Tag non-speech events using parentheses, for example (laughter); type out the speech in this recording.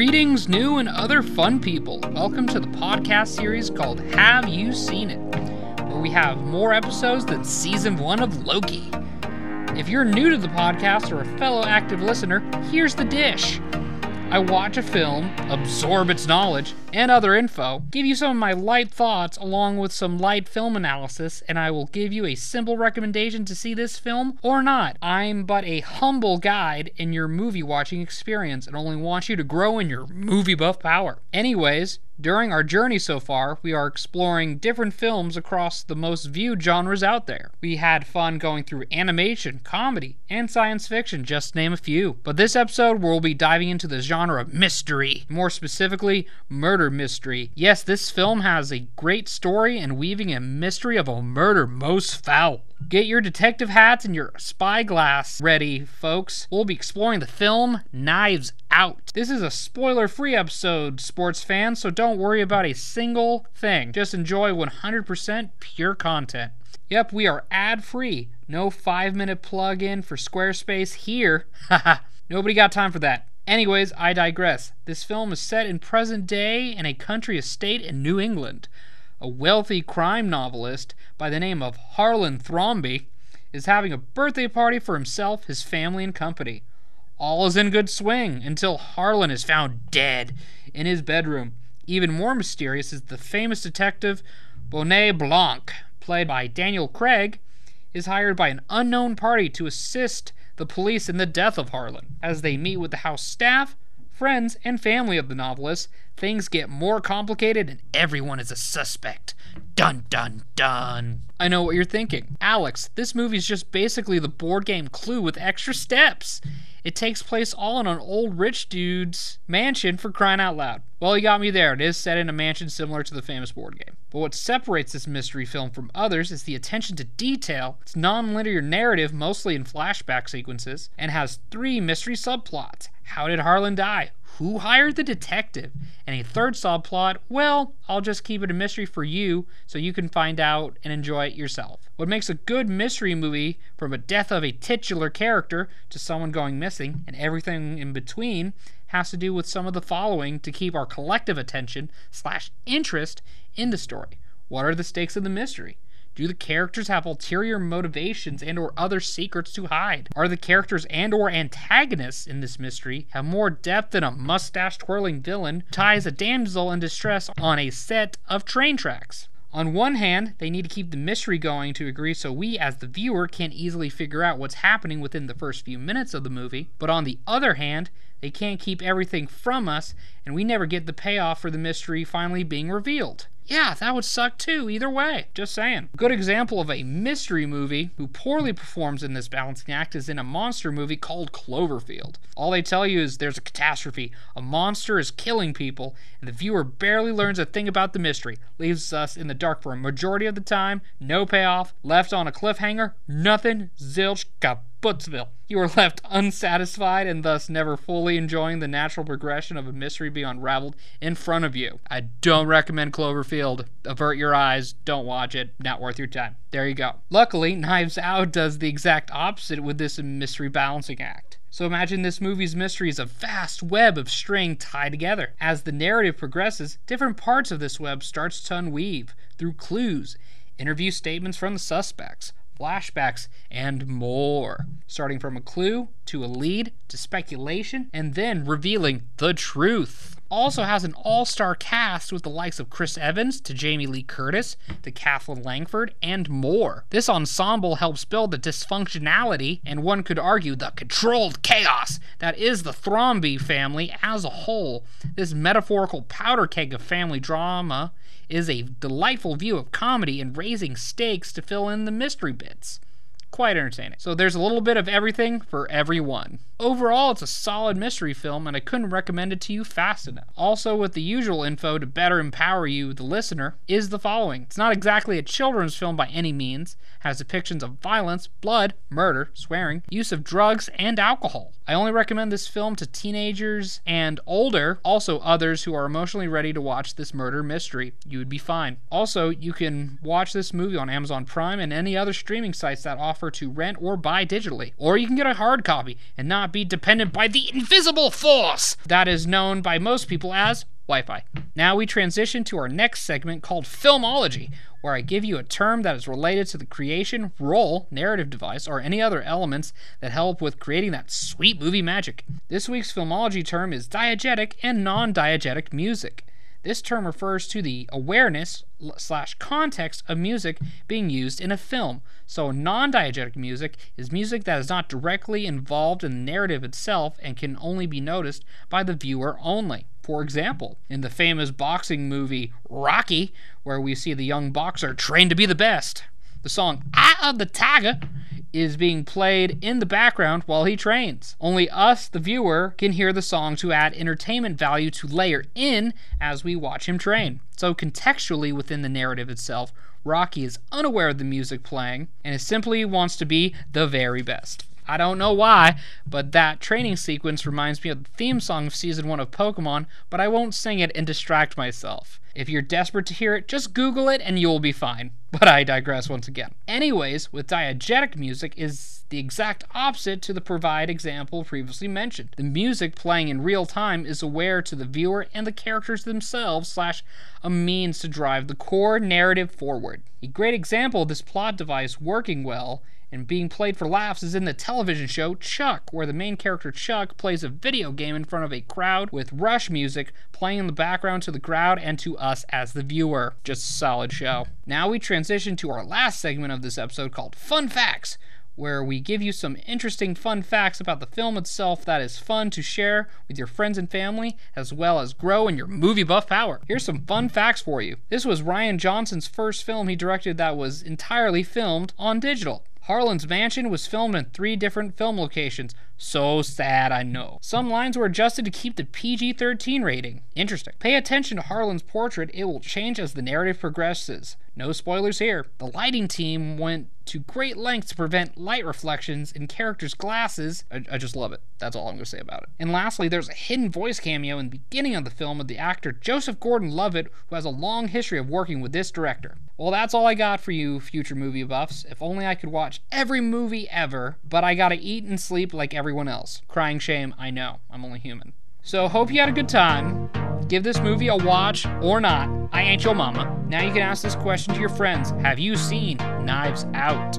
Greetings, new and other fun people. Welcome to the podcast series called Have You Seen It? Where we have more episodes than season one of Loki. If you're new to the podcast or a fellow active listener, here's the dish. I watch a film, absorb its knowledge and other info, give you some of my light thoughts along with some light film analysis, and I will give you a simple recommendation to see this film or not. I'm but a humble guide in your movie watching experience and only want you to grow in your movie buff power. Anyways, during our journey so far, we are exploring different films across the most viewed genres out there. We had fun going through animation, comedy, and science fiction, just name a few. But this episode, we'll be diving into the genre of mystery, more specifically, murder mystery. Yes, this film has a great story and weaving a mystery of a murder most foul. Get your detective hats and your spyglass ready, folks. We'll be exploring the film Knives Out. This is a spoiler free episode, sports fans, so don't worry about a single thing. Just enjoy 100% pure content. Yep, we are ad free. No five minute plug in for Squarespace here. (laughs) Haha, nobody got time for that. Anyways, I digress. This film is set in present day in a country estate in New England a wealthy crime novelist by the name of Harlan Thrombey, is having a birthday party for himself, his family, and company. All is in good swing until Harlan is found dead in his bedroom. Even more mysterious is the famous detective Benoit Blanc, played by Daniel Craig, is hired by an unknown party to assist the police and the death of Harlan. As they meet with the house staff, friends, and family of the novelist, things get more complicated and everyone is a suspect. Dun dun dun. I know what you're thinking. Alex, this movie is just basically the board game Clue with extra steps. It takes place all in an old rich dude's mansion for crying out loud. Well, you got me there. It is set in a mansion similar to the famous board game. But what separates this mystery film from others is the attention to detail, its non-linear narrative, mostly in flashback sequences, and has three mystery subplots. How did Harlan die? Who hired the detective? And a third subplot, well, I'll just keep it a mystery for you so you can find out and enjoy it yourself. What makes a good mystery movie from a death of a titular character to someone going missing and everything in between has to do with some of the following to keep our collective attention slash interest in the story. What are the stakes of the mystery? Do the characters have ulterior motivations and or other secrets to hide? Are the characters and or antagonists in this mystery have more depth than a mustache twirling villain ties a damsel in distress on a set of train tracks? On one hand, they need to keep the mystery going to agree so we, as the viewer, can easily figure out what's happening within the first few minutes of the movie. But on the other hand, they can't keep everything from us, and we never get the payoff for the mystery finally being revealed. Yeah, that would suck too, either way. Just saying. Good example of a mystery movie who poorly performs in this balancing act is in a monster movie called Cloverfield. All they tell you is there's a catastrophe, a monster is killing people, and the viewer barely learns a thing about the mystery, leaves us in the dark for a majority of the time, no payoff, left on a cliffhanger, nothing, zilch, kaputsville. You are left unsatisfied and thus never fully enjoying the natural progression of a mystery being unraveled in front of you. I don't recommend Cloverfield. Avert your eyes, don't watch it, not worth your time. There you go. Luckily, Knives Out does the exact opposite with this mystery balancing act. So imagine this movie's mystery is a vast web of string tied together. As the narrative progresses, different parts of this web starts to unweave through clues, interview statements from the suspects, flashbacks, and more. Starting from a clue to a lead to speculation and then revealing the truth. Also has an all star cast with the likes of Chris Evans to Jamie Lee Curtis to Kathleen Langford and more. This ensemble helps build the dysfunctionality and one could argue the controlled chaos that is the Thrombey family as a whole. This metaphorical powder keg of family drama is a delightful view of comedy and raising stakes to fill in the mystery bits. Quite entertaining. So there's a little bit of everything for everyone. Overall, it's a solid mystery film, and I couldn't recommend it to you fast enough. Also, with the usual info to better empower you, the listener, is the following. It's not exactly a children's film by any means, has depictions of violence, blood, murder, swearing, use of drugs, and alcohol. I only recommend this film to teenagers and older, also others who are emotionally ready to watch this murder mystery. You would be fine. Also, you can watch this movie on Amazon Prime and any other streaming sites that offer offer to rent or buy digitally. Or you can get a hard copy and not be dependent by the invisible force that is known by most people as Wi Fi. Now we transition to our next segment called Filmology, where I give you a term that is related to the creation, role, narrative device, or any other elements that help with creating that sweet movie magic. This week's Filmology term is diegetic and non diegetic music. This term refers to the awareness slash context of music being used in a film. So, non diegetic music is music that is not directly involved in the narrative itself and can only be noticed by the viewer only. For example, in the famous boxing movie Rocky, where we see the young boxer trained to be the best, the song Eye of the Tiger is being played in the background while he trains. Only us, the viewer, can hear the song to add entertainment value to layer in as we watch him train. So, contextually within the narrative itself, Rocky is unaware of the music playing and simply wants to be the very best. I don't know why, but that training sequence reminds me of the theme song of season 1 of Pokemon, but I won't sing it and distract myself. If you're desperate to hear it, just Google it and you'll be fine. (laughs) But I digress once again. Anyways, with diegetic music is the exact opposite to the provide example previously mentioned. The music playing in real time is aware to the viewer and the characters themselves slash a means to drive the core narrative forward. A great example of this plot device working well and being played for laughs is in the television show Chuck, where the main character Chuck plays a video game in front of a crowd with Rush music playing in the background to the crowd and to us as the viewer. Just a solid show. Now we transition to our last segment of this episode called Fun Facts, where we give you some interesting fun facts about the film itself that is fun to share with your friends and family, as well as grow in your movie buff power. Here's some fun facts for you. This was Rian Johnson's first film he directed that was entirely filmed on digital. Harlan's mansion was filmed in three different film locations. So sad, I know. Some lines were adjusted to keep the PG 13 rating. Interesting. Pay attention to Harlan's portrait, it will change as the narrative progresses. No spoilers here. The lighting team went to great lengths to prevent light reflections in characters' glasses. I, I, just love it. That's all I'm going to say about it. And lastly, there's a hidden voice cameo in the beginning of the film of the actor Joseph Gordon Levitt, who has a long history of working with this director. Well, that's all I got for you, future movie buffs. If only I could watch every movie ever, but I gotta eat and sleep like everyone else. Crying shame, I know. I'm only human. So, hope you had a good time. Give this movie a watch or not. I ain't your mama. Now you can ask this question to your friends Have you seen Knives Out?